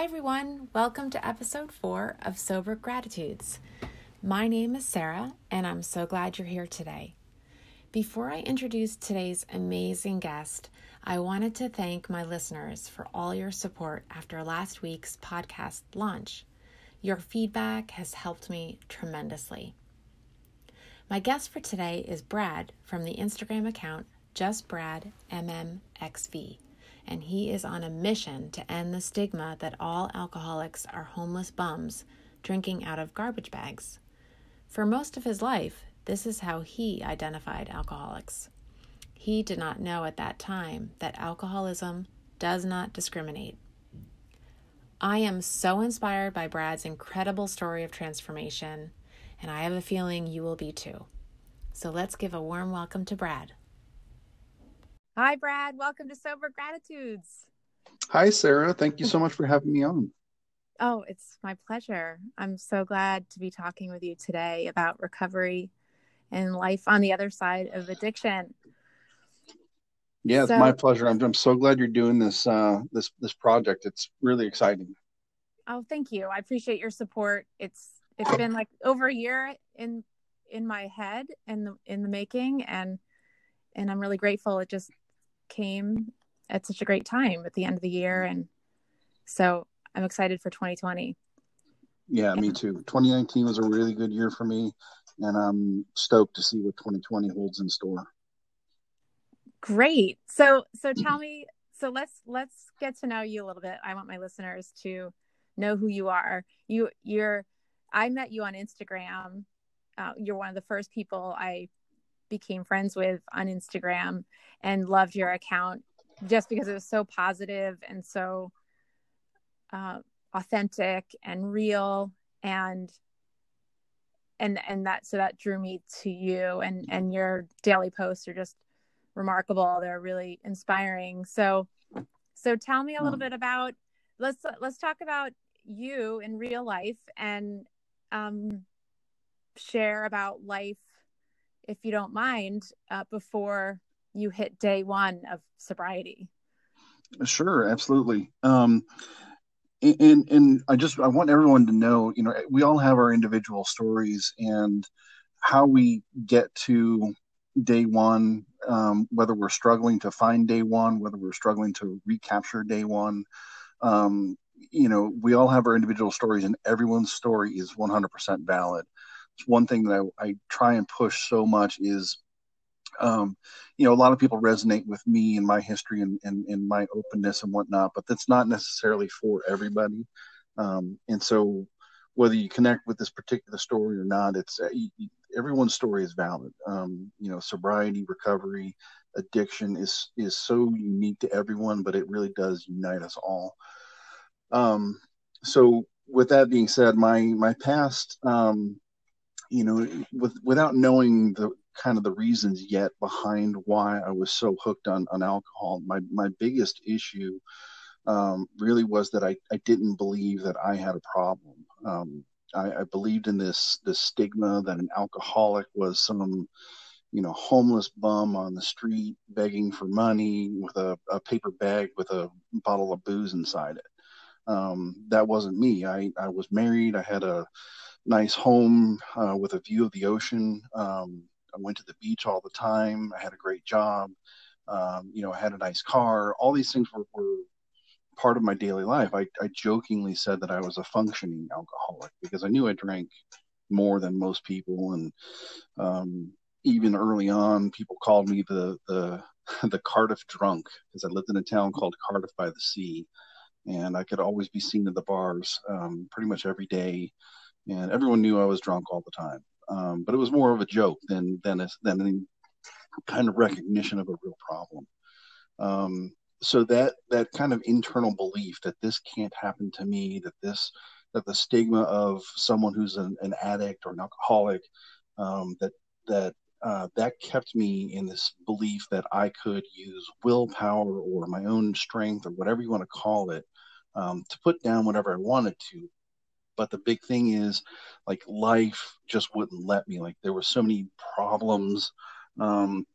Hi, everyone. Welcome to episode four of Sober Gratitudes. My name is Sarah, and I'm so glad you're here today. Before I introduce today's amazing guest, I wanted to thank my listeners for all your support after last week's podcast launch. Your feedback has helped me tremendously. My guest for today is Brad from the Instagram account JustBradMMXV and he is on a mission to end the stigma that all alcoholics are homeless bums drinking out of garbage bags. For most of his life, this is how he identified alcoholics. He did not know at that time that alcoholism does not discriminate. I am so inspired by Brad's incredible story of transformation, and I have a feeling you will be too. So let's give a warm welcome to Brad. Hi, Brad. Welcome to Sober Gratitudes. Hi, Sarah. Thank you so much for having me on. Oh, it's my pleasure. I'm so glad to be talking with you today about recovery and life on the other side of addiction. Yeah, so, it's my pleasure. I'm, I'm so glad you're doing this uh, this this project. It's really exciting. Oh, thank you. I appreciate your support. It's it's been like over a year in in my head and in, in the making and and I'm really grateful. It just came at such a great time at the end of the year. And so I'm excited for 2020. Yeah, me too. 2019 was a really good year for me, and I'm stoked to see what 2020 holds in store. Great. So, so tell me. So let's let's get to know you a little bit. I want my listeners to know who you are. You you're. I met you on Instagram. Uh, you're one of the first people I became friends with on Instagram and loved your account just because it was so positive and so uh, authentic and real and and and that so that drew me to you and and your daily posts are just remarkable. They're really inspiring. So so tell me a little bit about let's let's talk about you in real life and um share about life if you don't mind, uh, before you hit day one of sobriety? Sure, absolutely. Um, and and I just I want everyone to know, you know, we all have our individual stories and how we get to day one, um, whether we're struggling to find day one, whether we're struggling to recapture day one. Um, you know, we all have our individual stories, and everyone's story is 100% valid one thing that I, I try and push so much is um, you know, a lot of people resonate with me and my history and, and, and my openness and whatnot, but that's not necessarily for everybody. Um, and so, whether you connect with this particular story or not, it's uh, everyone's story is valid. Um, you know, sobriety, recovery, addiction is is so unique to everyone, but it really does unite us all. Um, so, with that being said, my my past um, you know, with without knowing the kind of the reasons yet behind why I was so hooked on on alcohol, my my biggest issue um, really was that I I didn't believe that I had a problem. Um, I, I believed in this this stigma that an alcoholic was some you know, homeless bum on the street begging for money with a, a paper bag with a bottle of booze inside it. Um, that wasn't me. I, I was married. I had a nice home uh, with a view of the ocean. Um, I went to the beach all the time. I had a great job. Um, you know, I had a nice car. All these things were, were part of my daily life. I, I jokingly said that I was a functioning alcoholic because I knew I drank more than most people. And um, even early on, people called me the, the, the Cardiff drunk because I lived in a town called Cardiff by the Sea. And I could always be seen at the bars um, pretty much every day. And everyone knew I was drunk all the time. Um, but it was more of a joke than than a, than any kind of recognition of a real problem. Um, so that that kind of internal belief that this can't happen to me, that this that the stigma of someone who's an, an addict or an alcoholic, um, that that uh, that kept me in this belief that I could use willpower or my own strength or whatever you want to call it um, to put down whatever I wanted to. But the big thing is, like life just wouldn't let me. Like there were so many problems um,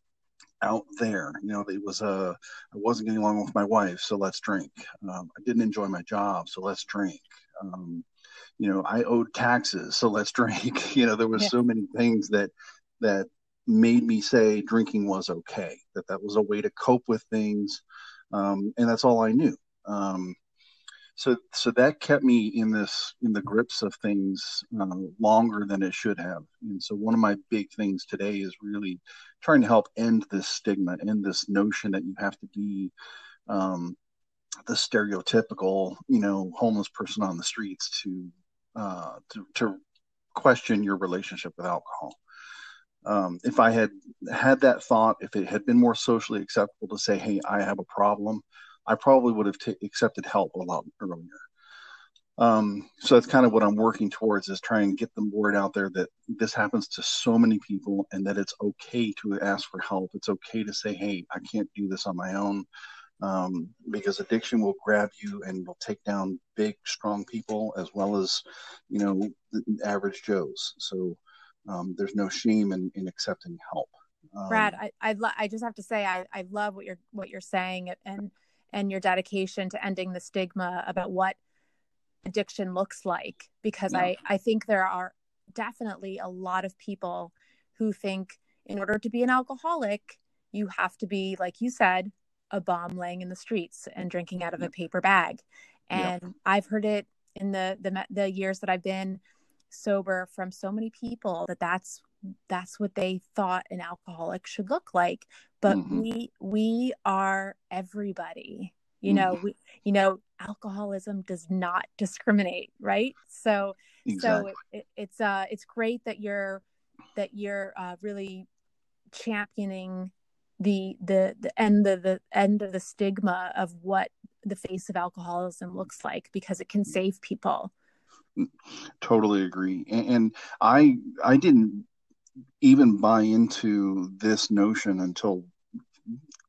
out there. You know, it was a uh, I wasn't getting along with my wife, so let's drink. Um, I didn't enjoy my job, so let's drink. Um, you know, I owed taxes, so let's drink. you know, there was yeah. so many things that that made me say drinking was okay. That that was a way to cope with things, um, and that's all I knew. Um, so so that kept me in this in the grips of things uh, longer than it should have. And so one of my big things today is really trying to help end this stigma end this notion that you have to be um, the stereotypical you know homeless person on the streets to uh, to, to question your relationship with alcohol. Um, if I had had that thought, if it had been more socially acceptable to say, "Hey, I have a problem," I probably would have t- accepted help a lot earlier. Um, so that's kind of what I'm working towards is trying to get the word out there that this happens to so many people and that it's okay to ask for help. It's okay to say, hey, I can't do this on my own um, because addiction will grab you and will take down big, strong people as well as, you know, average Joes. So um, there's no shame in, in accepting help. Um, Brad, I I, lo- I just have to say I, I love what you're what you're saying and and your dedication to ending the stigma about what addiction looks like because yeah. i i think there are definitely a lot of people who think in order to be an alcoholic you have to be like you said a bomb laying in the streets and drinking out of a paper bag and yeah. i've heard it in the, the the years that i've been sober from so many people that that's that's what they thought an alcoholic should look like but mm-hmm. we we are everybody you know mm-hmm. we you know alcoholism does not discriminate right so exactly. so it, it, it's uh it's great that you're that you're uh, really championing the the the end of the end of the stigma of what the face of alcoholism looks like because it can mm-hmm. save people totally agree and, and i i didn't even buy into this notion until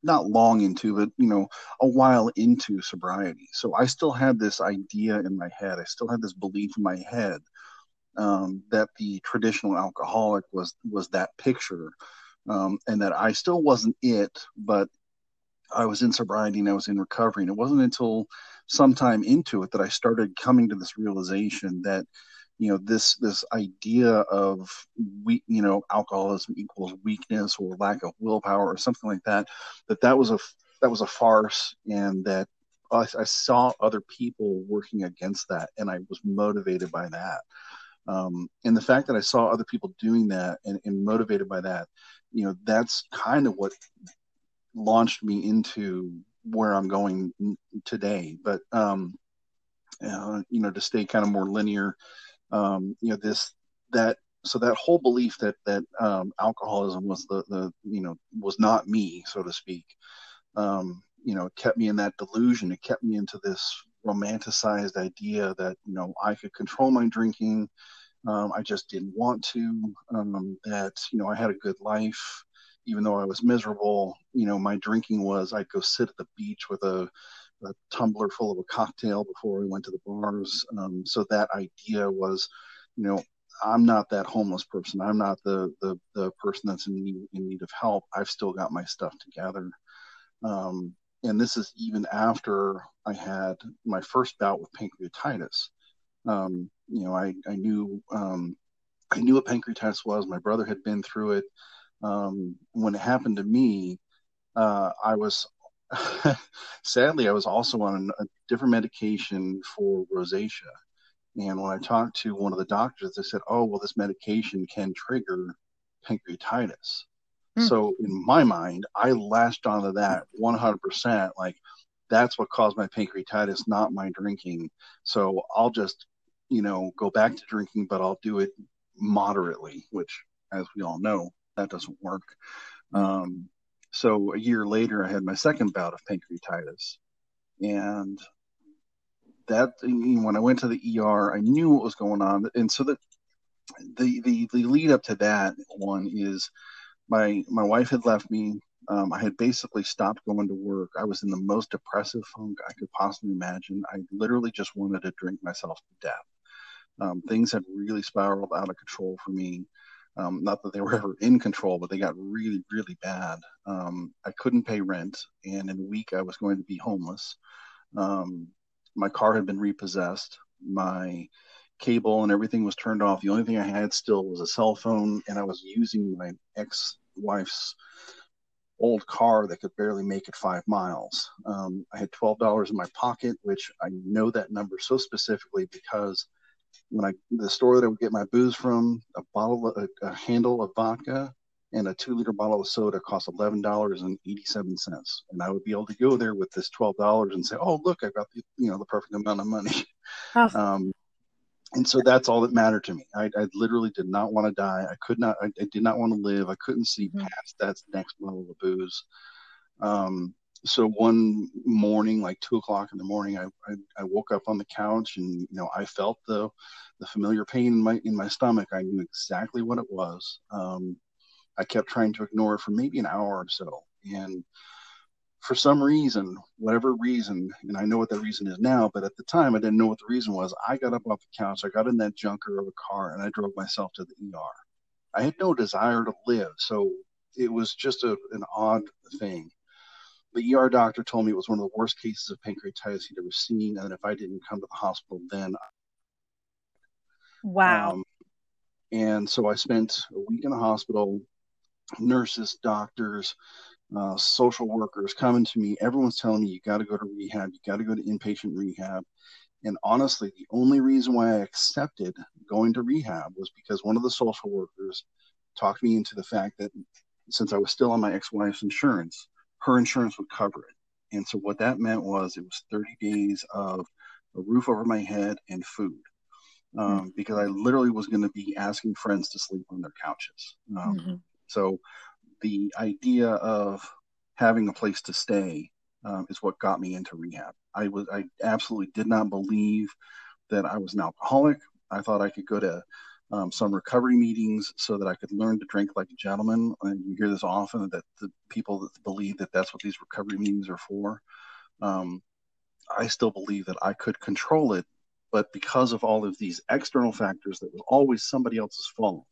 not long into, but you know, a while into sobriety. So I still had this idea in my head. I still had this belief in my head um, that the traditional alcoholic was was that picture, um, and that I still wasn't it, but I was in sobriety and I was in recovery. And it wasn't until sometime into it that I started coming to this realization that you know this this idea of weak you know alcoholism equals weakness or lack of willpower or something like that that that was a that was a farce and that I, I saw other people working against that and I was motivated by that. Um, and the fact that I saw other people doing that and, and motivated by that you know that's kind of what launched me into where I'm going today. But um, uh, you know to stay kind of more linear um, you know this that so that whole belief that that um, alcoholism was the the you know was not me so to speak um, you know it kept me in that delusion. It kept me into this romanticized idea that you know I could control my drinking. Um, I just didn't want to um, that you know I had a good life. Even though I was miserable you know my drinking was I'd go sit at the beach with a a tumbler full of a cocktail before we went to the bars. Um, so that idea was, you know, I'm not that homeless person. I'm not the the, the person that's in need, in need of help. I've still got my stuff together. Um, and this is even after I had my first bout with pancreatitis. Um, you know, I I knew um, I knew what pancreatitis was. My brother had been through it. Um, when it happened to me, uh, I was sadly I was also on a different medication for rosacea and when I talked to one of the doctors, they said, "Oh, well, this medication can trigger pancreatitis." Mm. So in my mind, I latched onto that 100%. Like that's what caused my pancreatitis, not my drinking. So I'll just, you know, go back to drinking, but I'll do it moderately, which, as we all know, that doesn't work. Um, so a year later, I had my second bout of pancreatitis, and that when I went to the ER, I knew what was going on, and so that the the the lead up to that one is my my wife had left me. Um, I had basically stopped going to work. I was in the most depressive funk I could possibly imagine. I literally just wanted to drink myself to death. Um, things had really spiraled out of control for me. Um, not that they were ever in control, but they got really, really bad. Um, I couldn't pay rent, and in a week I was going to be homeless. Um, my car had been repossessed. My cable and everything was turned off. The only thing I had still was a cell phone, and I was using my ex wife's old car that could barely make it five miles. Um, I had $12 in my pocket, which I know that number so specifically because when I the store that I would get my booze from, a bottle, a, a handle of vodka and a two liter bottle of soda cost eleven dollars and eighty seven cents. And I would be able to go there with this twelve dollars and say, "Oh, look, I got the you know the perfect amount of money." Oh. Um, and so that's all that mattered to me. I, I literally did not want to die. I could not. I, I, did not want to live. I couldn't see mm-hmm. past that next level of booze. Um, so one morning, like two o'clock in the morning, I, I, I woke up on the couch and you know I felt the the familiar pain in my in my stomach. I knew exactly what it was. Um, I kept trying to ignore it for maybe an hour or so. And for some reason, whatever reason, and I know what that reason is now, but at the time I didn't know what the reason was. I got up off the couch, I got in that junker of a car, and I drove myself to the ER. I had no desire to live, so it was just a, an odd thing. The ER doctor told me it was one of the worst cases of pancreatitis he'd ever seen, and if I didn't come to the hospital then. Wow. Um, and so I spent a week in the hospital, nurses, doctors, uh, social workers coming to me. Everyone's telling me you got to go to rehab, you got to go to inpatient rehab. And honestly, the only reason why I accepted going to rehab was because one of the social workers talked me into the fact that since I was still on my ex wife's insurance, her insurance would cover it. And so what that meant was it was 30 days of a roof over my head and food. Um, mm-hmm. Because I literally was going to be asking friends to sleep on their couches. Um, mm-hmm. So the idea of having a place to stay um, is what got me into rehab. I was I absolutely did not believe that I was an alcoholic. I thought I could go to um, some recovery meetings so that I could learn to drink like a gentleman. And you hear this often that the people that believe that that's what these recovery meetings are for. Um, I still believe that I could control it, but because of all of these external factors, that was always somebody else's fault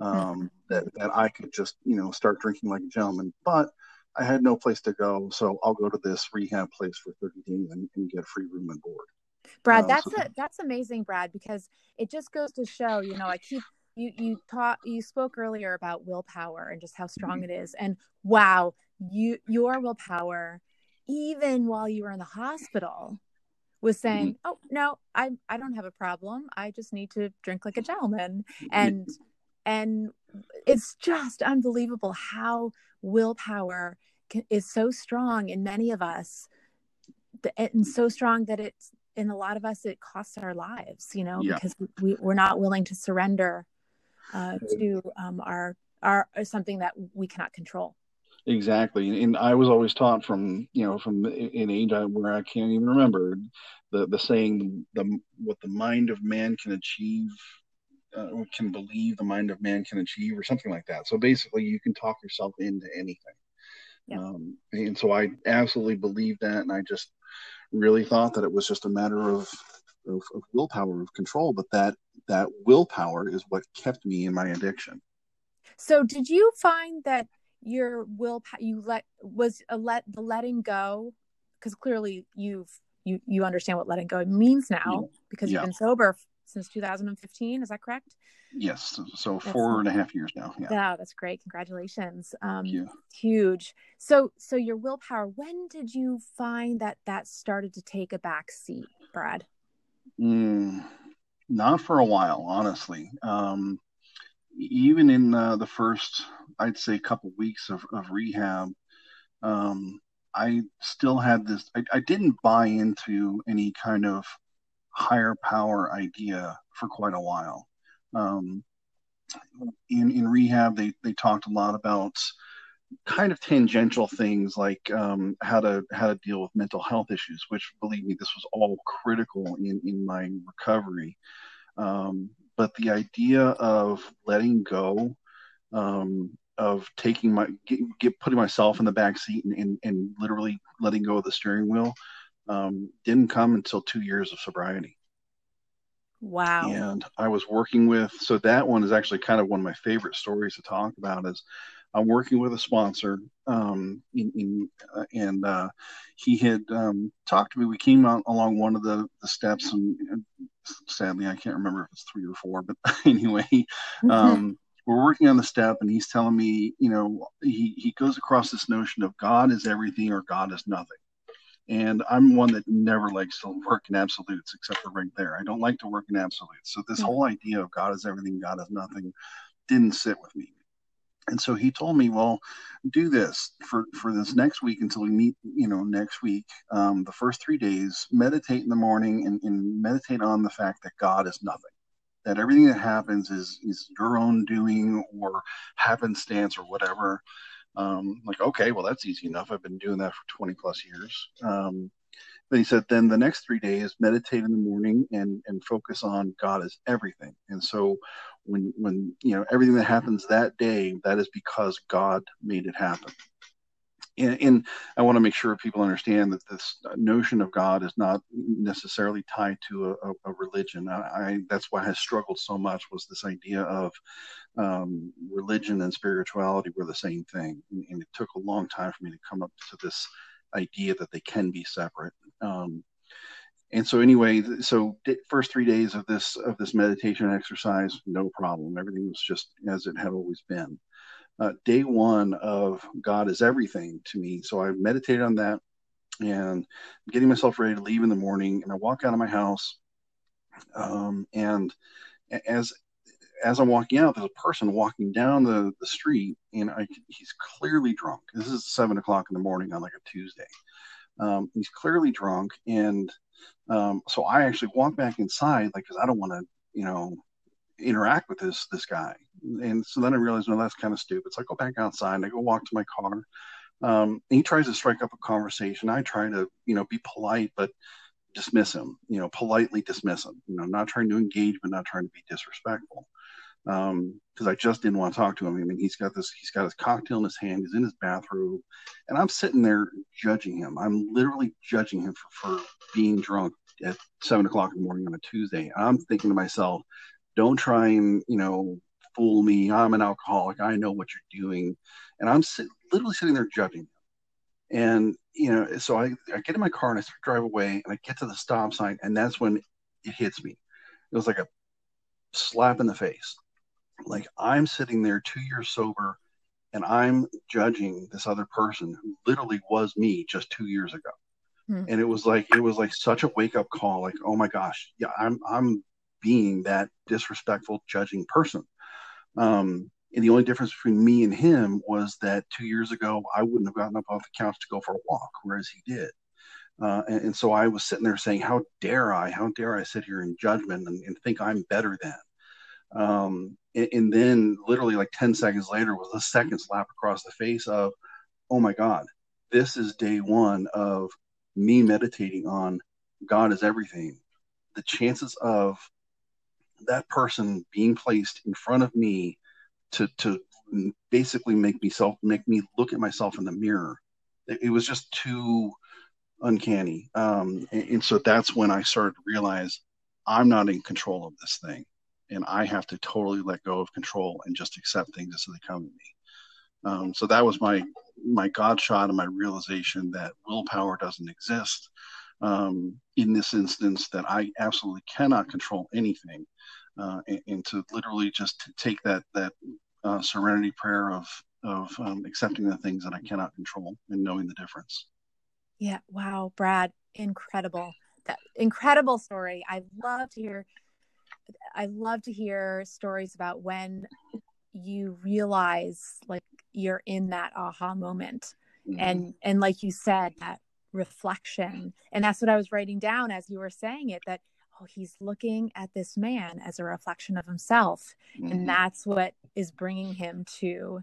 um, mm-hmm. that, that I could just, you know, start drinking like a gentleman. But I had no place to go, so I'll go to this rehab place for 30 days and, and get free room and board. Brad, uh, that's a, that's amazing, Brad, because it just goes to show, you know, I keep you you taught you spoke earlier about willpower and just how strong mm-hmm. it is, and wow, you your willpower, even while you were in the hospital, was saying, mm-hmm. "Oh no, I I don't have a problem. I just need to drink like a gentleman." And and it's just unbelievable how willpower can, is so strong in many of us and so strong that it's in a lot of us it costs our lives you know yeah. because we, we're not willing to surrender uh, to um, our our something that we cannot control exactly and i was always taught from you know from an age where i can't even remember the the saying the what the mind of man can achieve uh, can believe the mind of man can achieve, or something like that. So basically, you can talk yourself into anything. Yeah. Um, and so I absolutely believe that, and I just really thought that it was just a matter of of, of willpower of control, but that that willpower is what kept me in my addiction. So, did you find that your will you let was a let the letting go because clearly you've you you understand what letting go means now yeah. because you've been sober since 2015 is that correct? Yes so that's four and a half years now yeah. Yeah that's great. Congratulations. Um huge. So so your willpower when did you find that that started to take a back seat brad? Mm, not for a while honestly. Um even in uh, the first i'd say couple weeks of, of rehab um I still had this. I, I didn't buy into any kind of higher power idea for quite a while. Um, in in rehab, they they talked a lot about kind of tangential things like um, how to how to deal with mental health issues, which believe me, this was all critical in in my recovery. Um, but the idea of letting go um, of taking my get, get, putting myself in the back seat and, and, and literally letting go of the steering wheel um, didn't come until two years of sobriety. Wow. And I was working with so that one is actually kind of one of my favorite stories to talk about is I'm working with a sponsor um, in, in uh, and uh, he had um, talked to me. We came out along one of the, the steps and, and, sadly I can't remember if it's three or four, but anyway, um, we're working on the step and he's telling me you know he, he goes across this notion of god is everything or god is nothing and i'm one that never likes to work in absolutes except for right there i don't like to work in absolutes so this mm-hmm. whole idea of god is everything god is nothing didn't sit with me and so he told me well do this for for this next week until we meet you know next week um, the first three days meditate in the morning and, and meditate on the fact that god is nothing that everything that happens is is your own doing or happenstance or whatever. Um, like, okay, well, that's easy enough. I've been doing that for 20 plus years. Um, but he said, then the next three days, meditate in the morning and and focus on God as everything. And so, when when you know everything that happens that day, that is because God made it happen and, and I want to make sure people understand that this notion of God is not necessarily tied to a, a, religion. I, I, that's why I struggled so much was this idea of um, religion and spirituality were the same thing, and, and, it took a long time for me to come up to this idea that they can be separate. Um, and so anyway, so first three days of this of this meditation exercise, no problem. Everything was just as it had always been uh, day one of God is everything to me. So I meditated on that and getting myself ready to leave in the morning. And I walk out of my house. Um, and as as I'm walking out, there's a person walking down the, the street, and I, he's clearly drunk. This is seven o'clock in the morning on like a Tuesday. Um, he's clearly drunk, and um, so I actually walk back inside, like, because I don't want to, you know, interact with this this guy. And so then I realized, no, that's kind of stupid. So I go back outside I go walk to my car. Um, he tries to strike up a conversation. I try to, you know, be polite, but dismiss him, you know, politely dismiss him, you know, not trying to engage, but not trying to be disrespectful. Um, cause I just didn't want to talk to him. I mean, he's got this, he's got his cocktail in his hand. He's in his bathroom and I'm sitting there judging him. I'm literally judging him for, for being drunk at seven o'clock in the morning on a Tuesday. I'm thinking to myself, don't try and you know fool me. I'm an alcoholic. I know what you're doing. And i'm sit, literally sitting there judging and you know so I, I get in my car and i start drive away and i get to the stop sign and that's when it hits me. It was like a slap in the face. Like i'm sitting there two years sober and i'm judging this other person who literally was me just two years ago. Hmm. and it was like it was like such a wake up call. Like oh my gosh. Yeah i'm i'm being that disrespectful, judging person. Um, and the only difference between me and him was that two years ago, I wouldn't have gotten up off the couch to go for a walk, whereas he did. Uh, and, and, so I was sitting there saying, How dare I? How dare I sit here in judgment and, and think I'm better than? Um, and, and, then, literally, like 10 seconds later, was a second slap across the face of, Oh my God, this is day one of me meditating on God is everything. The chances of that person being placed in front of me to to basically make me self make me look at myself in the mirror it, it was just too uncanny um, and, and, so that's when i started to realize I'm not in control of this thing. And I have to totally let go of control and just accept things as they come to me. Um, so that was my my God shot and my realization that willpower doesn't exist. Um, in this instance, that I absolutely cannot control anything, uh, and, and, to literally just take that that uh, serenity prayer of of um, accepting the things that I cannot control and knowing the difference. Yeah. Wow, Brad, incredible. That incredible story. I love to hear. I love to hear stories about when you realize like you're in that aha moment mm-hmm. and and like you said that reflection. And that's what i was writing down as you were saying it that oh he's looking at this man as a reflection of himself. Mm-hmm. and that's what is bringing him to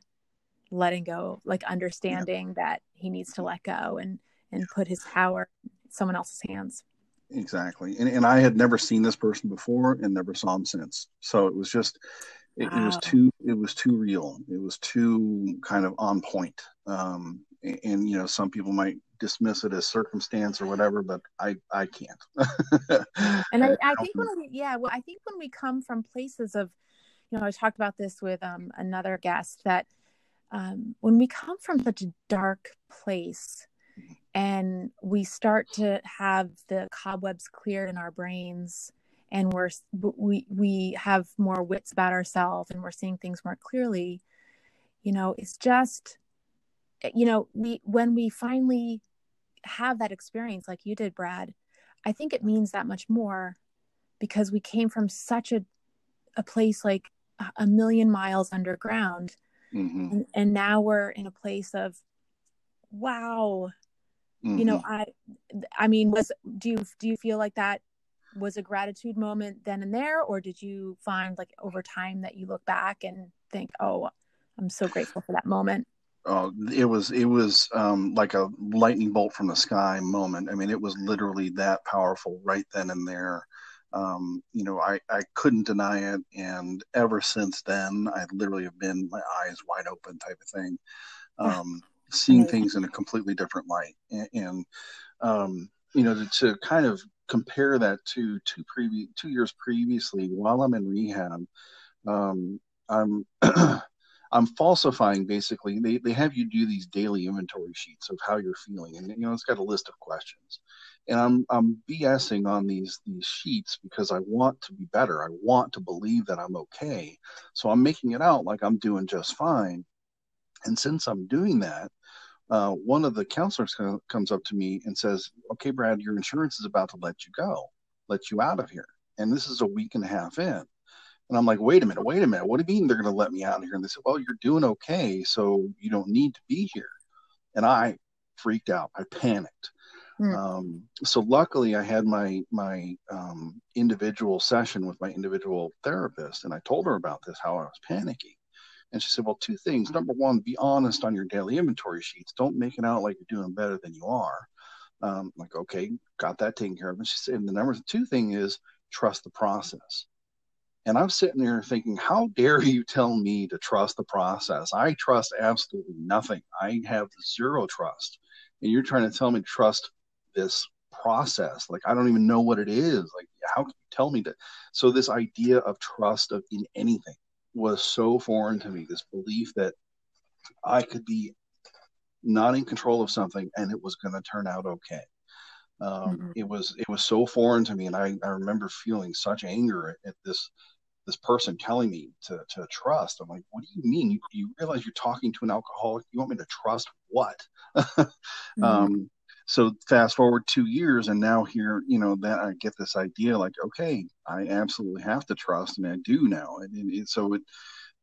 letting go like understanding that he needs to let go and and put his power in someone else's hands. Exactly. And, and i had never seen this person before and never saw him since. So it was just it, wow. it was too it was too real. It was too kind of on point. Um and, and you know some people might dismiss it as circumstance or whatever but i i can't. And I, I think when we yeah well i think when we come from places of you know i talked about this with um another guest that um, when we come from such a dark place and we start to have the cobwebs cleared in our brains and we're we we have more wits about ourselves and we're seeing things more clearly you know it's just you know we when we finally have that experience like you did brad i think it means that much more because we came from such a a place like a million miles underground mm-hmm. and, and, now we're in a place of wow mm-hmm. you know mm-hmm. i i mean was do you do you feel like that was a gratitude moment then and there or did you find like over time that you look back and think oh i'm so grateful for that moment oh it was it was um, like a lightning bolt from the sky moment. I mean it was literally that powerful right then and there. Um, you know I, I couldn't deny it. And ever since then i literally have been my eyes wide open type of thing. Um, seeing things in a completely different light. And, and um, you know to, to, kind of compare that to two previous two years previously while I'm in rehab, um, I'm I'm falsifying basically. They they have you do these daily inventory sheets of how you're feeling, and you know it's got a list of questions. And I'm I'm BSing on these these sheets because I want to be better. I want to believe that I'm okay. So I'm making it out like I'm doing just fine. And since I'm doing that, uh, one of the counselors comes up to me and says, "Okay, Brad, your insurance is about to let you go, let you out of here, and this is a week and a half in." And I'm like, "Wait a minute, wait a minute. What do you mean they're going to let me out of here?" And they said, "Well, you're doing okay, so you don't need to be here." And I freaked out. I panicked. Mm. Um, so luckily, I had my my um, individual session with my individual therapist, and I told her about this, how I was panicking. And she said, Well, two things. Number one, be honest on your daily inventory sheets. Don't make it out like you're doing better than you are. Um, like, okay, got that taken care of. And she said, and the number two thing is trust the process. And I'm sitting there thinking, how dare you tell me to trust the process? I trust absolutely nothing. I have zero trust. And you're trying to tell me to trust this process. Like, I don't even know what it is. Like, how can you tell me that? So, this idea of trust of in anything, was so foreign to me. This belief that I could be not in control of something and it was going to turn out okay. Um, mm-hmm. It was it was so foreign to me, and I, I remember feeling such anger at, this this person telling me to to trust. I'm like, what do you mean? You, you realize you're talking to an alcoholic? You want me to trust what? mm-hmm. um, so fast forward two years and now here you know that i get this idea like okay i absolutely have to trust and i do now and, and so it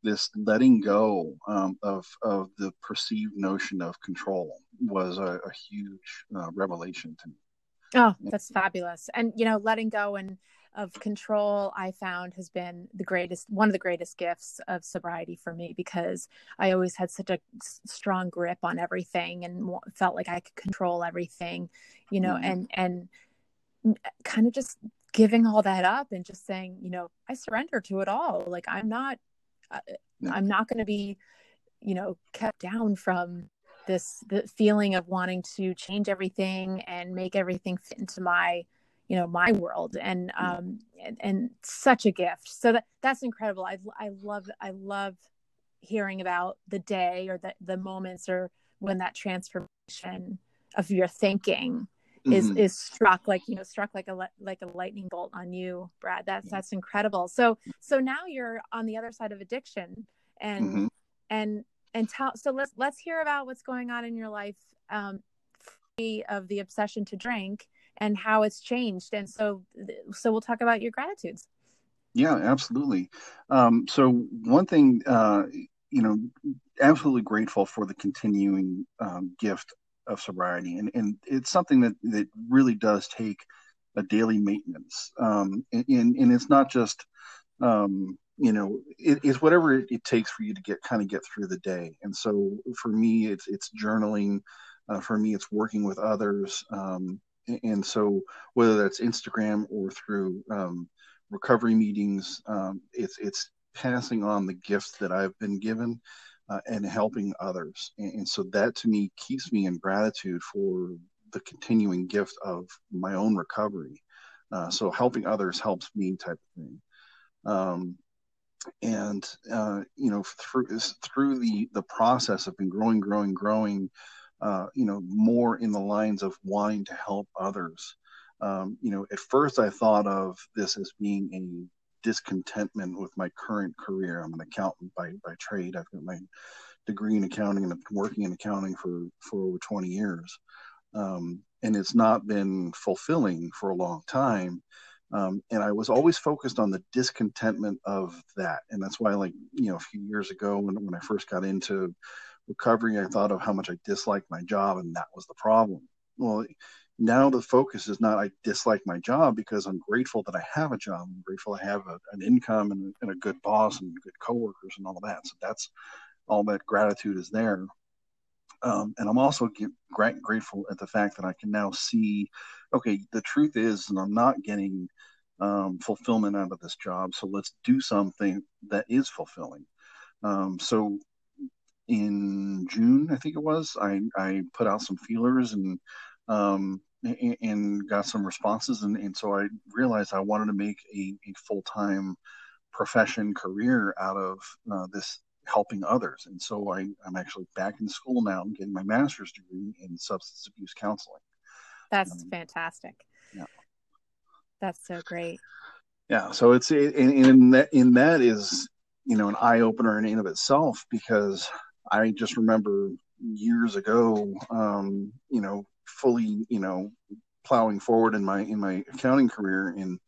this letting go um, of of the perceived notion of control was a, a huge uh, revelation to me oh that's fabulous and you know letting go and of control I found has been the greatest one of the greatest gifts of sobriety for me because I always had such a strong grip on everything and felt like I could control everything, you know, mm-hmm. and and kind of just giving all that up and just saying, you know, I surrender to it all. Like I'm not uh, I'm not going to be, you know, kept down from this the feeling of wanting to change everything and make everything fit into my you know my world and um and, and such a gift. So that that's incredible. I i love i love hearing about the day or the the moments or when that transformation of your thinking is mm-hmm. is struck like you know struck like a like a lightning bolt on you brad. That's that's incredible. So so now you're on the other side of addiction and mm-hmm. and and tell so let's let's hear about what's going on in your life um free of the obsession to drink and how it's changed. And so so we'll talk about your gratitudes. Yeah absolutely. Um so one thing uh you know absolutely grateful for the continuing um, gift of sobriety. And and it's something that that really does take a daily maintenance. Um and and, it's not just um you know it, it's whatever it, it, takes for you to get kind of get through the day. And so for me it's it's journaling. Uh, for me it's working with others. Um and so whether that's instagram or through um, recovery meetings um, it's it's passing on the gift that i've been given uh, and helping others. And, and, so that to me keeps me in gratitude for the continuing gift of my own recovery. Uh, so helping others helps me type of thing. Um, and uh, you know through through the the process of been growing, growing, growing. Uh, you know more in the lines of wanting to help others. Um, you know, at first I thought of this as being a discontentment with my current career. I'm an accountant by, by trade. I've got my degree in accounting and I've been working in accounting for, for over 20 years. Um, and it's not been fulfilling for a long time. Um, and I was always focused on the discontentment of that. And that's why, like, you know, a few years ago when, when I first got into recovery, I thought of how much I disliked my job, and that was the problem. Well, now the focus is not I dislike my job because I'm grateful that I have a job. I'm grateful I have a, an income and, and, a good boss and good coworkers and all of that. So that's all that gratitude is there. Um, and I'm also get, grateful at the fact that I can now see, okay, the truth is, and I'm not getting um, fulfillment out of this job. So let's do something that is fulfilling. Um, so in June, I think it was, I, I put out some feelers and um, and, got some responses. And, and so I realized I wanted to make a, a full time profession career out of uh, this helping others. And so I, I'm actually back in school now and getting my master's degree in substance abuse counseling. That's um, fantastic. Yeah. That's so great. Yeah. So it's in, in that, in that is, you know, an eye opener in and of itself because I just remember years ago, um, you know, fully, you know, plowing forward in my in my accounting career and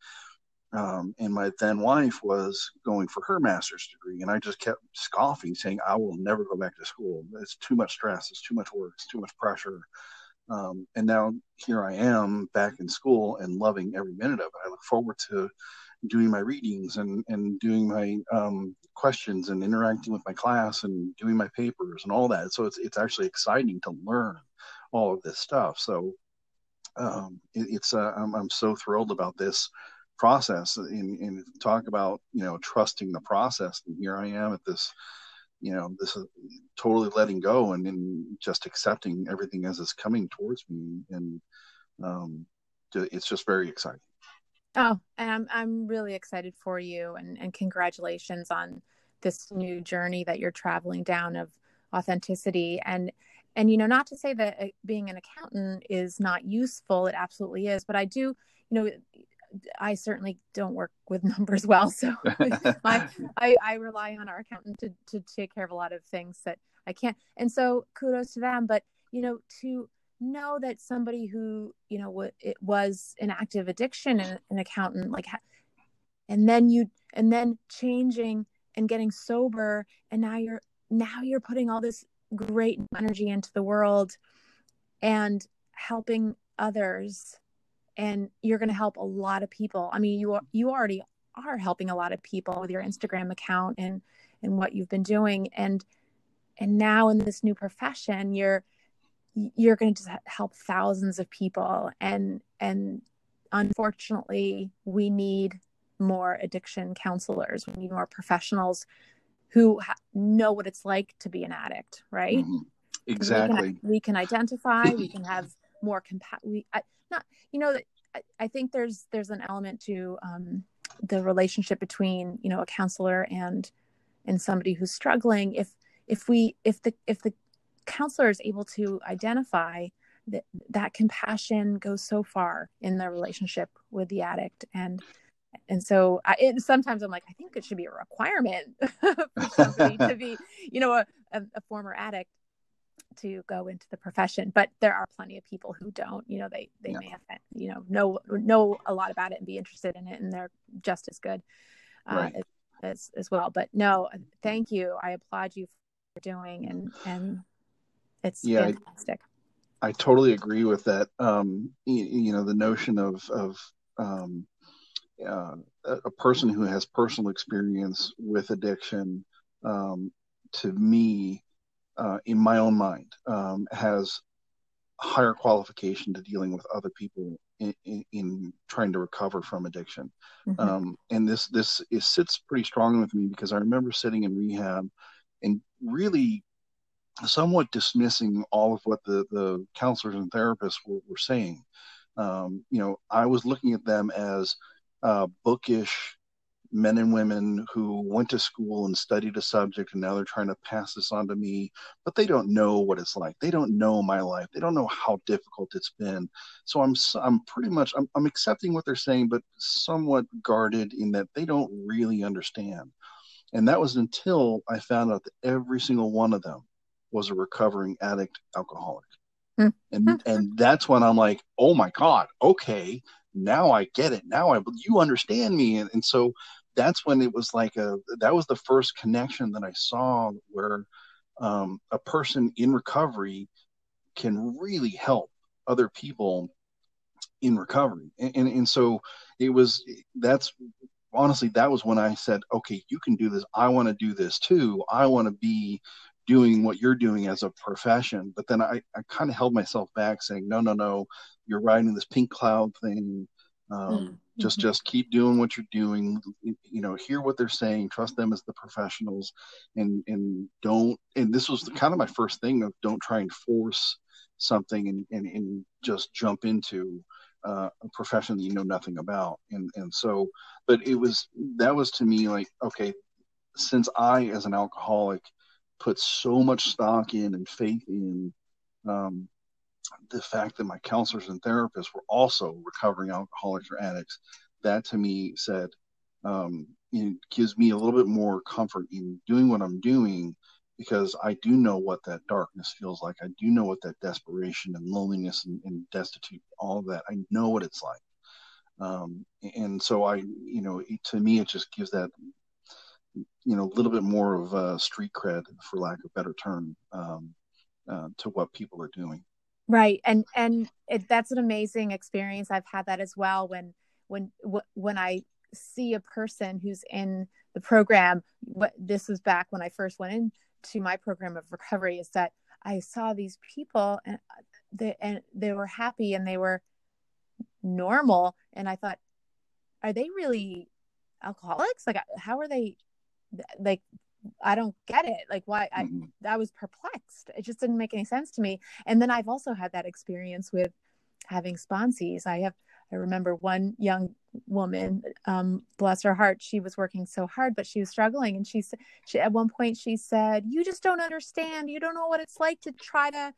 um, and my then wife was going for her master's degree. And i just kept scoffing saying i will never go back to school. It's too much stress. It's too much work. It's too much pressure. Um, and now here i am back in school and loving every minute of it. I look forward to doing my readings and and doing my um, questions and interacting with my class and doing my papers and all that so it's it's actually exciting to learn all of this stuff. So um, it, it's uh, I'm, I'm so thrilled about this process and, talk about you know trusting the process. And here I am at this you know this is totally letting go and, and just accepting everything as it's coming towards me and um, it's just very exciting oh and i'm i'm really excited for you and and congratulations on this new journey that you're traveling down of authenticity. And and you know not to say that uh, being an accountant is not useful it absolutely is but i do you know i certainly don't work with numbers well so my, I, I rely on our accountant to, to take care of a lot of things that i can't. And so kudos to them but you know to know that somebody who you know it was an active addiction and an accountant like and then you and then changing and getting sober and now you're now you're putting all this great energy into the world and helping others and you're going to help a lot of people. I mean you you already are helping a lot of people with your instagram account and and what you've been doing and and now in this new profession you're you're going to help thousands of people and and unfortunately we need more addiction counselors we need more professionals who ha- know what it's like to be an addict, right? Mm-hmm. Exactly. We can, we can, identify. we can have more compa- We I, not, you know, I, I think there's there's an element to um, the relationship between you know a counselor and and somebody who's struggling if if we if the if the counselor is able to identify that that compassion goes so far in the relationship with the addict and and so I, it, sometimes i'm like i think it should be a requirement for somebody to be you know a, a, a former addict to go into the profession but there are plenty of people who don't you know they they yeah. may have you know know know a lot about it and be interested in it and they're just as good uh, right. as, as, as well but no thank you i applaud you for doing and and it's yeah, fantastic I, I totally agree with that um you, you know the notion of of um uh, a person who has personal experience with addiction um, to me uh, in my own mind um, has higher qualification to dealing with other people in, in, in trying to recover from addiction. Mm-hmm. Um, and this this is, sits pretty strongly with me because I remember sitting in rehab and really somewhat dismissing all of what the, the counselors and therapists were, were saying. Um, you know, I was looking at them as uh, bookish men and women who went to school and studied a subject and now they're trying to pass this on to me but they don't know what it's like. They don't know my life. They don't know how difficult it's been. So i'm i'm pretty much i'm, I'm accepting what they're saying but somewhat guarded in that they don't really understand. And that was until i found out that every single one of them was a recovering addict alcoholic hmm. and and that's when i'm like oh my god okay now I get it. Now I you understand me, and, and so that's when it was like a that was the first connection that I saw where um, a person in recovery can really help other people in recovery, and, and and so it was that's honestly that was when I said, okay, you can do this. I want to do this too. I want to be doing what you're doing as a profession. But then I, I kind of held myself back saying, no, no, no, you're riding this pink cloud thing. Um, mm-hmm. Just, just keep doing what you're doing. You know, hear what they're saying. Trust them as the professionals, and and don't. And this was kind of my first thing of don't try and force something and and, and just jump into uh, a profession that you know nothing about. And and so, but it was that was to me like okay, since I as an alcoholic put so much stock in and faith in um, the fact that my counselors and therapists were also recovering alcoholics or addicts, that to me said, um, it gives me a little bit more comfort in doing what I'm doing because I do know what that darkness feels like. I do know what that desperation and loneliness and, and destitute, all of that. I know what it's like. Um, and so I, you know, it, to me, it just gives that you know a little bit more of a street cred for lack of better term um, uh, to what people are doing. Right and and it, that's an amazing experience. I've had that as well when when when i see a person who's in the program what this was back when i first went into my program of recovery is that i saw these people and they and they were happy and they were normal and i thought are they really alcoholics? Like how are they like I don't get it. Like why I mm-hmm. I was perplexed. It just didn't make any sense to me. And then I've also had that experience with having sponsees. I have I remember one young woman, um, bless her heart, she was working so hard, but she was struggling. And she said, she at one point she said, "You just don't understand. You don't know what it's like to try to,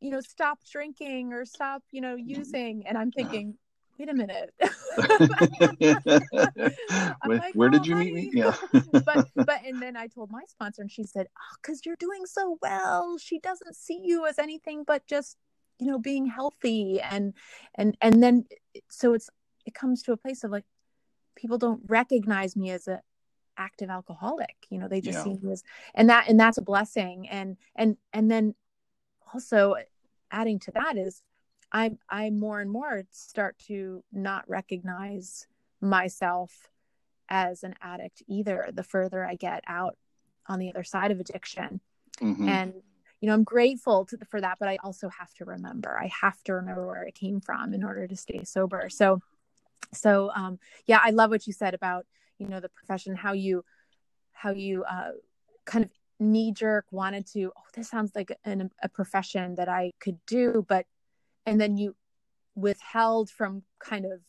you know, stop drinking or stop, you know, mm-hmm. using." And I'm thinking, wait a minute. where, like, where did oh, you meet me? Yeah. but but and then I told my sponsor and she said, Oh, because you're doing so well. She doesn't see you as anything but just, you know, being healthy and and and then so it's it comes to a place of like people don't recognize me as a active alcoholic. You know, they just yeah. see me as and that and that's a blessing. And and and then also adding to that is I I more and more start to not recognize myself as an addict either the further I get out on the other side of addiction. Mm-hmm. And you know, I'm grateful to, for that, but I also have to remember. I have to remember where it came from in order to stay sober. So so um yeah, I love what you said about, you know, the profession how you how you uh kind of knee jerk wanted to oh this sounds like an, a profession that I could do but and then you withheld from kind of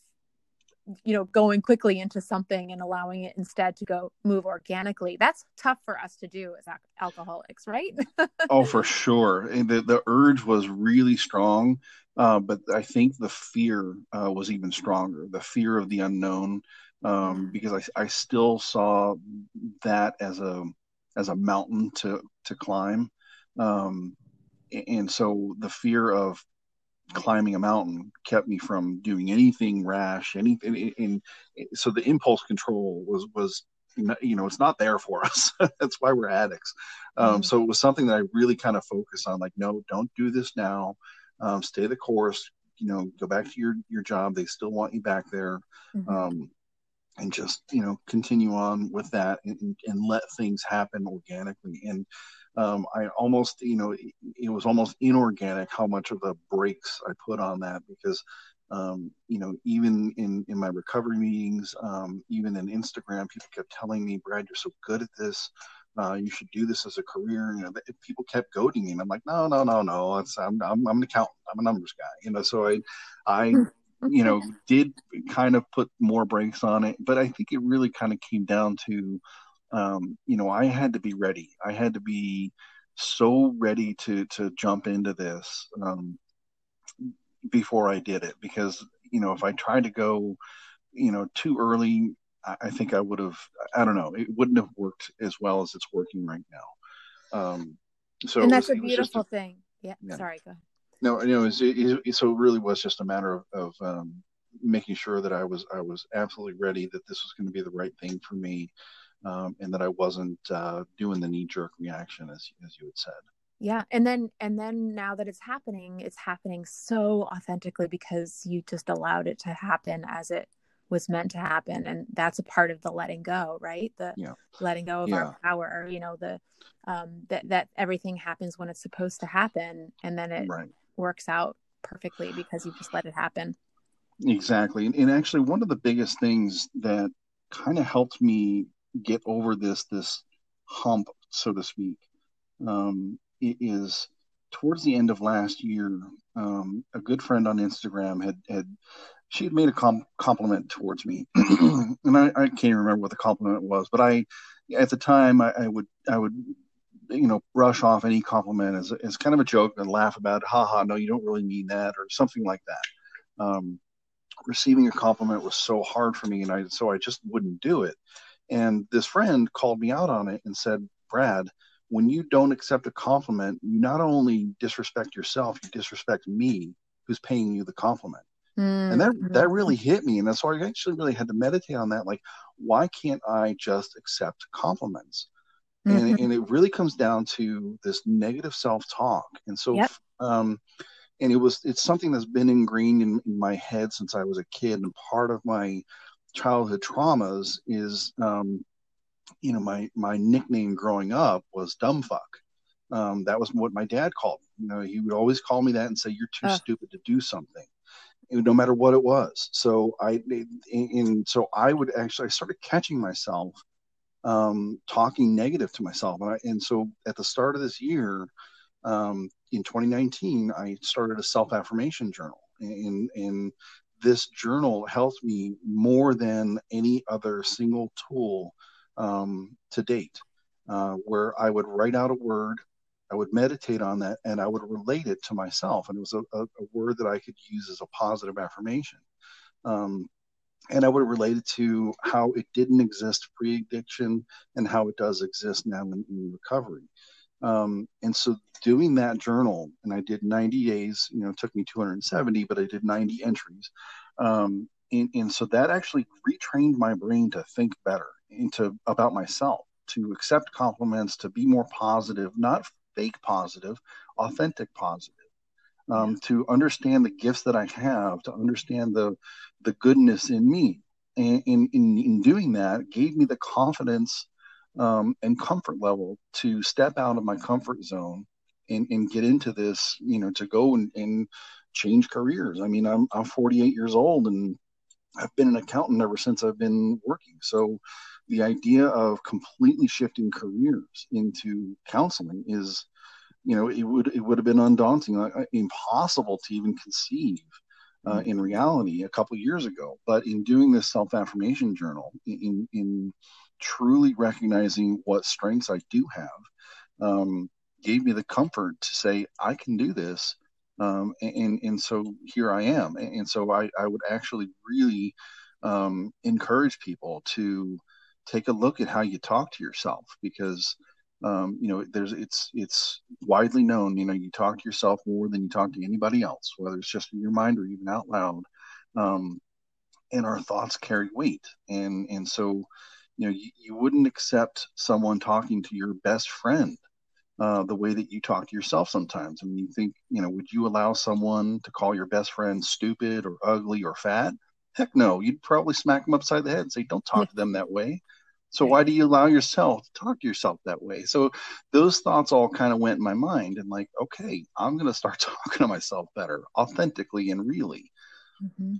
you know going quickly into something and allowing it instead to go move organically. That's tough for us to do as alcoholics right? Oh for sure. And the, the urge was really strong uh, but i think the fear uh, was even stronger the fear of the unknown um, because I, I still saw that as a as a mountain to to climb um, and so the fear of climbing a mountain kept me from doing anything rash anything and so the impulse control was was you know it's not there for us. That's why we're addicts. Um, mm-hmm. so it was something that i really kind of focused on like no don't do this now. Um, stay the course you know go back to your your job. They still want you back there. Mm-hmm. um, and just you know continue on with that and, and let things happen organically. And um, I almost, you know, it, was almost inorganic how much of the brakes I put on that because, um, you know, even in, in my recovery meetings, um, even in Instagram, people kept telling me, Brad, you're so good at this. Uh, you should do this as a career. You know, people kept goading me, and I'm like, no, no, no, no. It's, I'm, I'm, I'm an accountant. I'm a numbers guy. You know, so I, I, you know, did kind of put more brakes on it, but I think it really kind of came down to, um, you know, I had to be ready. I had to be so ready to to jump into this um, before I did it because you know if I tried to go, you know, too early, I, I think I would have. I don't know. It wouldn't have worked as well as it's working right now. Um, so and that's was, a beautiful a, thing. Yeah. yeah. Sorry. Go ahead. No, you know, it, it, it, so it really was just a matter of, of um, making sure that I was I was absolutely ready that this was going to be the right thing for me um, and that I wasn't uh, doing the knee jerk reaction as as you had said. Yeah, and then and then now that it's happening, it's happening so authentically because you just allowed it to happen as it was meant to happen, and that's a part of the letting go, right? The yeah. letting go of yeah. our power. You know, the um, that that everything happens when it's supposed to happen, and then it right. works out perfectly because you just let it happen. Exactly, and, and actually, one of the biggest things that kind of helped me get over this this hump, so to speak. Um, it is towards the end of last year. Um, a good friend on Instagram had had she had made a com- compliment towards me, and I, I, can't remember what the compliment was, but I at the time I, I would I would you know brush off any compliment as, as kind of a joke and laugh about it. haha no you don't really mean that or something like that um, receiving a compliment was so hard for me and i so i just wouldn't do it and this friend called me out on it and said, Brad, when you don't accept a compliment, you not only disrespect yourself, you disrespect me who's paying you the compliment. Mm-hmm. And that that really hit me. And that's why I actually really had to meditate on that. Like, why can't I just accept compliments? Mm-hmm. And, and it really comes down to this negative self-talk. And so yep. um, and it was it's something that's been ingrained in, in my head since I was a kid. And part of my childhood traumas is um, you know my my nickname growing up was dumb fuck um, that was what my dad called me. You know he would always call me that and say you're too stupid to do something no matter what it was. So i and so i would actually i started catching myself um, talking negative to myself. And, I, and so at the start of this year um, in 2019 i started a self-affirmation journal. And and this journal helped me more than any other single tool um, to date, uh, where I would write out a word, I would meditate on that, and I would relate it to myself. And it was a, a, a word that I could use as a positive affirmation. Um, and I would relate it to how it didn't exist pre addiction and how it does exist now in, in recovery. Um, and so doing that journal, and I did 90 days, you know, it took me 270, but I did 90 entries. Um, and, and so that actually retrained my brain to think better into about myself, to accept compliments, to be more positive, not fake positive, authentic positive. Um, to understand the gifts that I have, to understand the the goodness in me, and in, in, in doing that, gave me the confidence um, and comfort level to step out of my comfort zone and, and get into this, you know, to go and, and change careers. I mean, I'm, I'm 48 years old and I've been an accountant ever since I've been working. So the idea of completely shifting careers into counseling is, you know, it would, it would have been undaunting, uh, impossible to even conceive uh, in reality a couple years ago. But in doing this self affirmation journal, in, in truly recognizing what strengths I do have, um, gave me the comfort to say, I can do this. Um, and, and so here I am. And so I, I would actually really um, encourage people to take a look at how you talk to yourself because um, you know there's it's it's widely known you know you talk to yourself more than you talk to anybody else whether it's just in your mind or even out loud um, and our thoughts carry weight and and so you know you, you wouldn't accept someone talking to your best friend uh, the way that you talk to yourself sometimes. I mean, you think, you know, would you allow someone to call your best friend stupid or ugly or fat? Heck no. You'd probably smack them upside the head and say, don't talk to them that way. So why do you allow yourself to talk to yourself that way? So those thoughts all kind of went in my mind and like, okay, I'm going to start talking to myself better, authentically and really. Mm-hmm.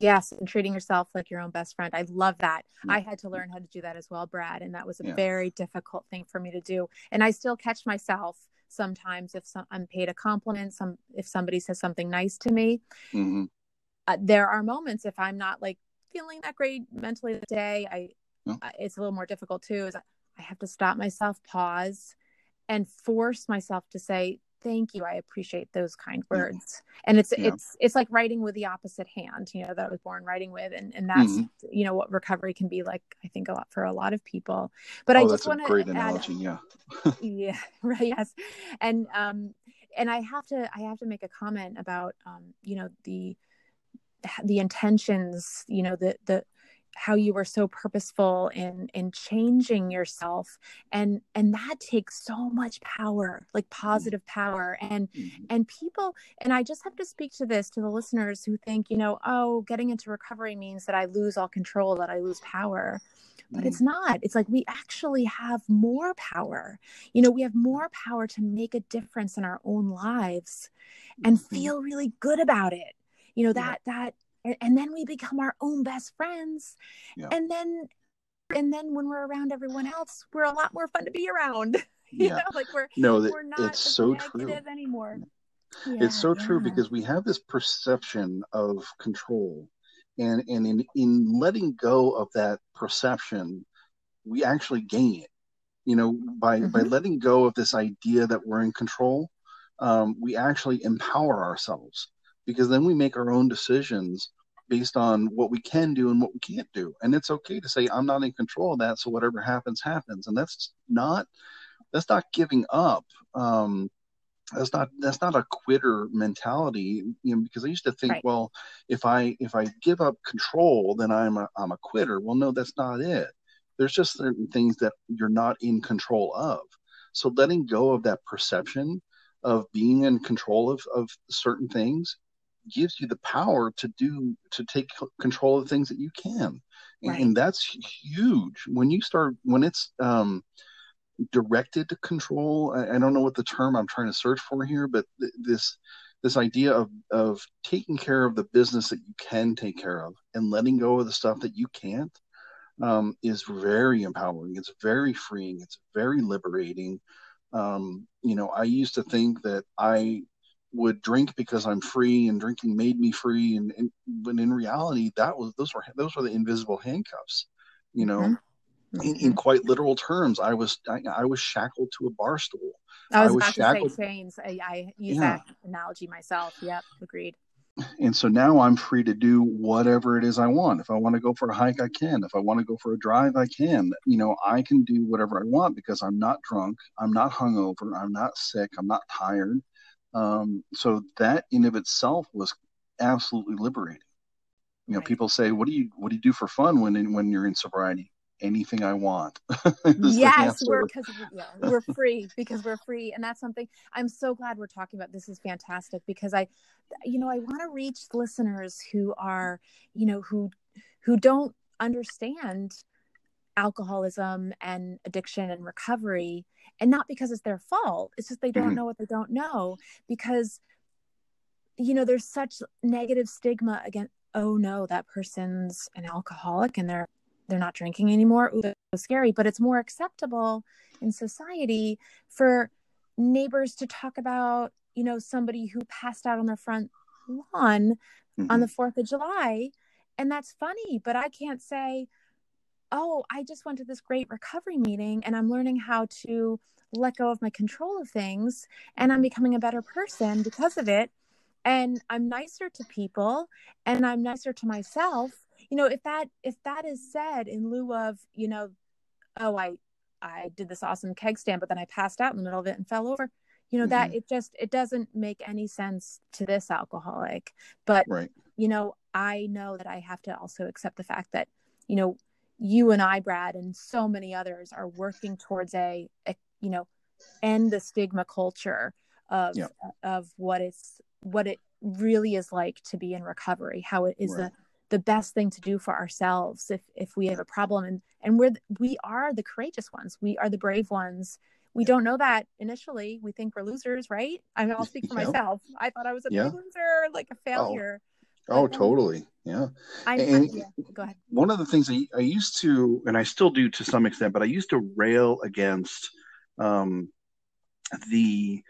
Yes, and treating yourself like your own best friend. I love that. I had to learn how to do that as well, Brad, and that was a yeah. very difficult thing for me to do. And I still catch myself sometimes if some, I'm paid a compliment, some if somebody says something nice to me. Mm-hmm. Uh, there are moments if I'm not like feeling that great mentally the day, I it's a little more difficult too. Is I have to stop myself, pause, and force myself to say thank you i appreciate those kind words. And it's yeah. it's it's like writing with the opposite hand you know that i was born writing with and and that's mm-hmm. you know what recovery can be like i think a lot for a lot of people. But oh, i just want to great add, analogy yeah. Yeah right yes. And um and i have to i have to make a comment about um you know the the intentions you know the the how you were so purposeful in in changing yourself and and that takes so much power like mm-hmm. positive power and mm-hmm. and people and i just have to speak to this to the listeners who think you know oh getting into recovery means that i lose all control that i lose power but it's mm-hmm. not it's like we actually have more power you know we have more power to make a difference in our own lives and mm-hmm. feel really good about it you know that that and, then we become our own best friends. Yeah. and then and then when we're around everyone else we're a lot more fun to be around. You yeah. know like we're no that, we're not it's so true. anymore. Yeah, it's so true because we have this perception of control and and in in letting go of that perception we actually gain it. You know by mm-hmm. by letting go of this idea that we're in control um, we actually empower ourselves because then we make our own decisions based on what we can do and what we can't do. And it's okay to say I'm not in control of that, so whatever happens happens. And that's not that's not giving up. Um, that's not that's not a quitter mentality, you know, because I used to think, right. well, if I if I give up control, then I'm a I'm a quitter. Well, no, that's not it. There's just certain things that you're not in control of. So letting go of that perception of being in control of, of certain things gives you the power to do to take control of things that you can. And, right. and that's huge. When you start when it's um, directed to control I, I, don't know what the term i'm trying to search for here but th- this this idea of of taking care of the business that you can take care of and letting go of the stuff that you can't um, is very empowering. It's very freeing. It's very liberating. Um, you know i used to think that i would drink because I'm free and drinking made me free and, and but in reality that was those were those were the invisible handcuffs you know mm-hmm. in, in, mm-hmm. quite literal terms I was I, I, was shackled to a bar stool I was, I was about shackled. to say chains I, I use yeah. that analogy myself yep agreed and so now I'm free to do whatever it is I want. If I want to go for a hike, I can. If I want to go for a drive, I can. You know, I can do whatever I want because I'm not drunk. I'm not hungover. I'm not sick. I'm not tired. Um, so that in of itself was absolutely liberating. You know, right. people say, "What do you what do you do for fun when in, when you're in sobriety?" Anything I want. yes, we're because yeah, we're free because we're free, and that's something I'm so glad we're talking about. This is fantastic because I, you know, I want to reach listeners who are, you know, who who don't understand alcoholism and addiction and recovery and not because it's their fault it's just they don't mm-hmm. know what they don't know because you know there's such negative stigma against oh no that person's an alcoholic and they're they're not drinking anymore Ooh, that's scary but it's more acceptable in society for neighbors to talk about you know somebody who passed out on their front lawn mm-hmm. on the 4th of July. And that's funny, but I can't say, oh, I just went to this great recovery meeting and I'm learning how to let go of my control of things and I'm becoming a better person because of it. And I'm nicer to people and I'm nicer to myself. You know, if that if that is said in lieu of, you know, oh, I I did this awesome keg stand, but then I passed out in the middle of it and fell over. You know, mm-hmm. that it just it doesn't make any sense to this alcoholic. But right. you know, I know that I have to also accept the fact that, you know, you and I, Brad, and so many others are working towards a, a you know, end the stigma culture of yeah. of what it's what it really is like to be in recovery, how it is right. the the best thing to do for ourselves if if we have a problem. And and we're we are the courageous ones. We are the brave ones. We don't know that initially. We think we're losers right? I mean i'll speak for myself. I thought i was a yeah. loser like a failure. Oh, totally. Yeah. I, and yeah. Go ahead. One of the things I, I, used to, and I still do to some extent, but I used to rail against um, the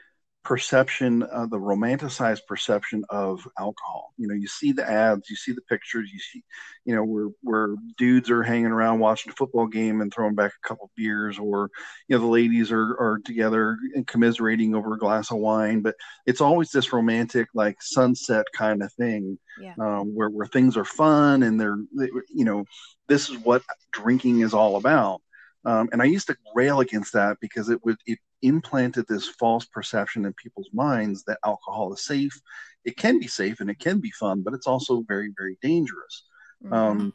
perception, uh, the romanticized perception of alcohol. You know, you see the ads, you see the pictures, you see, you know, where where dudes are hanging around watching a football game and throwing back a couple beers, or you know, the ladies are are together and commiserating over a glass of wine. But it's always this romantic, like sunset kind of thing, yeah. um, where where things are fun and they're, they, you know, this is what drinking is all about. Um, and I used to rail against that because it would it implanted this false perception in people's minds that alcohol is safe. It can be safe and it can be fun, but it's also very, very dangerous. Mm-hmm. Um,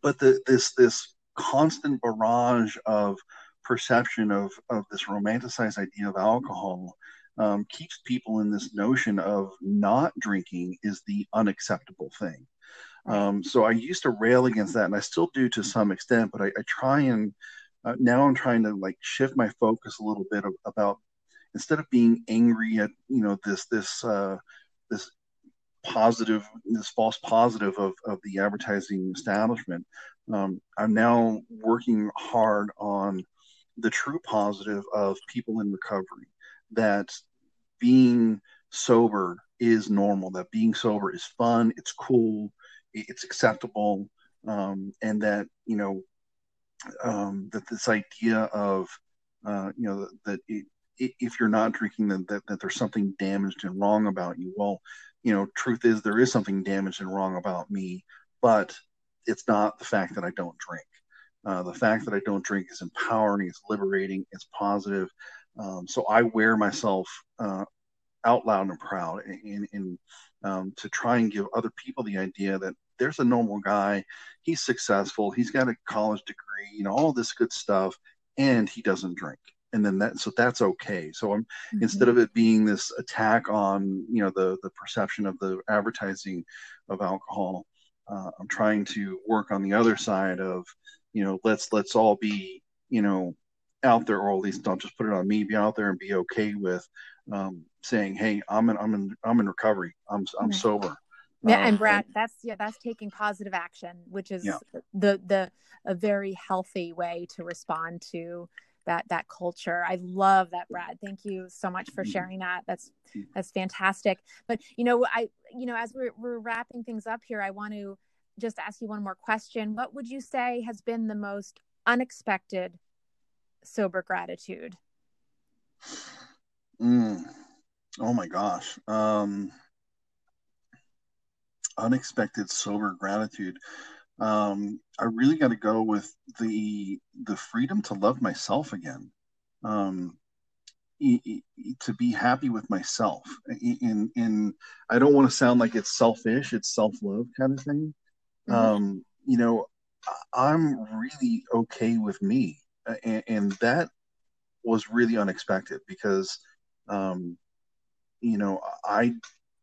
but the, this this constant barrage of perception of of this romanticized idea of alcohol um, keeps people in this notion of not drinking is the unacceptable thing. Um, so I used to rail against that, and I still do to some extent. But I, I try and uh, now I'm trying to like shift my focus a little bit of, about instead of being angry at you know this this uh, this positive this false positive of, of the advertising establishment um, i'm now working hard on the true positive of people in recovery that being sober is normal that being sober is fun it's cool it's acceptable um, and that you know um, that this idea of uh, you know that it, if you're not drinking that, that, that there's something damaged and wrong about you. Well you know truth is there is something damaged and wrong about me but it's not the fact that i don't drink. Uh, the fact that i don't drink is empowering it's liberating it's positive. Um, so i wear myself uh, out loud and proud and, in um, to try and give other people the idea that there's a normal guy. He's successful. He's got a college degree, you know, all this good stuff, and he doesn't drink. And then that, so that's okay. So I'm mm-hmm. instead of it being this attack on, you know, the the perception of the advertising of alcohol, uh, I'm trying to work on the other side of, you know, let's let's all be, you know, out there, or at least don't just put it on me. Be out there and be okay with um, saying, "Hey, I'm in, I'm in, I'm in recovery. I'm, I'm right. sober. Yeah, and um, Brad, that's yeah, that's taking positive action, which is yeah. the the a very healthy way to respond to that that culture. I love that, Brad. Thank you so much for mm-hmm. sharing that. That's mm-hmm. that's fantastic. But you know, I you know, as we're we're wrapping things up here, I want to just ask you one more question. What would you say has been the most unexpected sober gratitude? Mm. Oh my gosh. Um unexpected sober gratitude. Um, i really got to go with the the freedom to love myself again. Um, to be happy with myself. In in i don't want to sound like it's selfish it's self-love kind of thing. Mm-hmm. um, you know i'm really okay with me. And, and that was really unexpected because um, you know i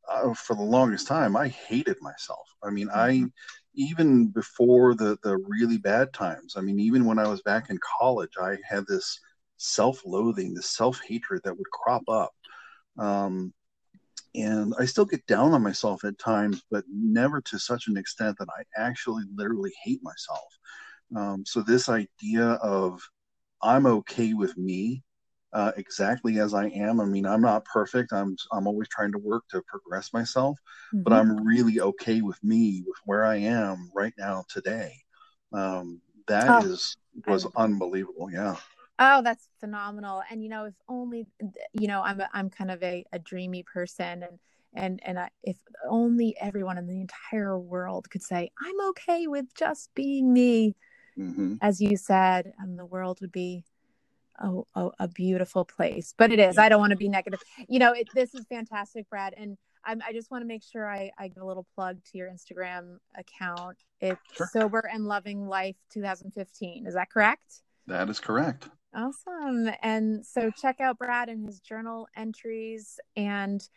uh, for the longest time, I hated myself. I mean, I mm-hmm. even before the the really bad times. I mean, even when I was back in college, I had this self-loathing, this self-hatred that would crop up. Um, and I still get down on myself at times, but never to such an extent that I actually literally hate myself. Um, so this idea of I'm okay with me uh, exactly as I am. I mean, I'm not perfect. I'm I'm always trying to work to progress myself, mm-hmm. but I'm really okay with me with where I am right now today. Um, that oh, is was unbelievable. Yeah. Oh, that's phenomenal. And you know, if only you know, I'm a, I'm kind of a, a dreamy person and and and I, if only everyone in the entire world could say i'm okay with just being me mm-hmm. as you said and the world would be a, a, a beautiful place but it is. I don't want to be negative. You know it, this is fantastic brad and I'm, i just want to make sure I, I give a little plug to your instagram account. It's sure. sober and loving life 2015 is that correct? That is correct. Awesome. And so check out brad and his journal entries and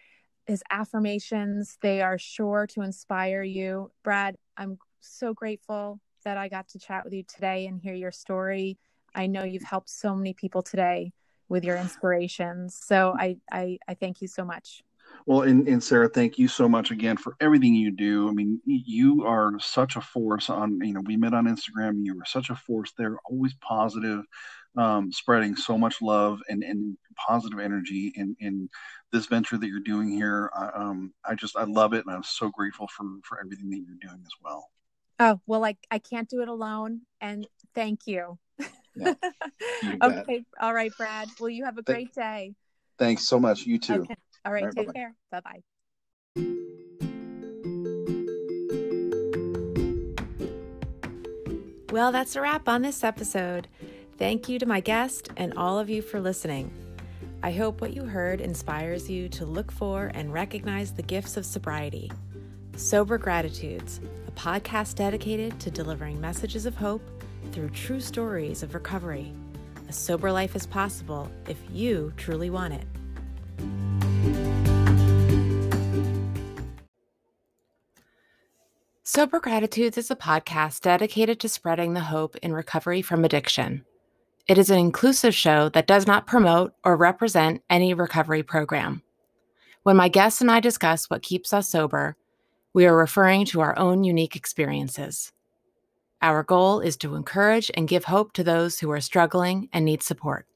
his affirmations. They are sure to inspire you. Brad i'm so grateful that i got to chat with you today and hear your story I know you've helped so many people today with your inspirations. So I, I, I thank you so much. Well, and, and Sarah, thank you so much again for everything you do. I mean, you are such a force on, you know, we met on Instagram. You were such a force there, always positive, um, spreading so much love and, and positive energy in, in this venture that you're doing here. I, um, I just, I love it. And I'm so grateful for, for everything that you're doing as well. Oh, well, I, I can't do it alone. And thank you. Yeah. okay. All right, Brad. Well, you have a great day. Thanks so much. You too. Okay. All right. All right take bye-bye. care. Bye bye. Well, that's a wrap on this episode. Thank you to my guest and all of you for listening. I hope what you heard inspires you to look for and recognize the gifts of sobriety. Sober Gratitudes, a podcast dedicated to delivering messages of hope through true stories of recovery. A sober life is possible if you truly want it. Sober Gratitudes is a podcast dedicated to spreading the hope in recovery from addiction. It is an inclusive show that does not promote or represent any recovery program. When my guests and I discuss what keeps us sober, we are referring to our own unique experiences. Our goal is to encourage and give hope to those who are struggling and need support.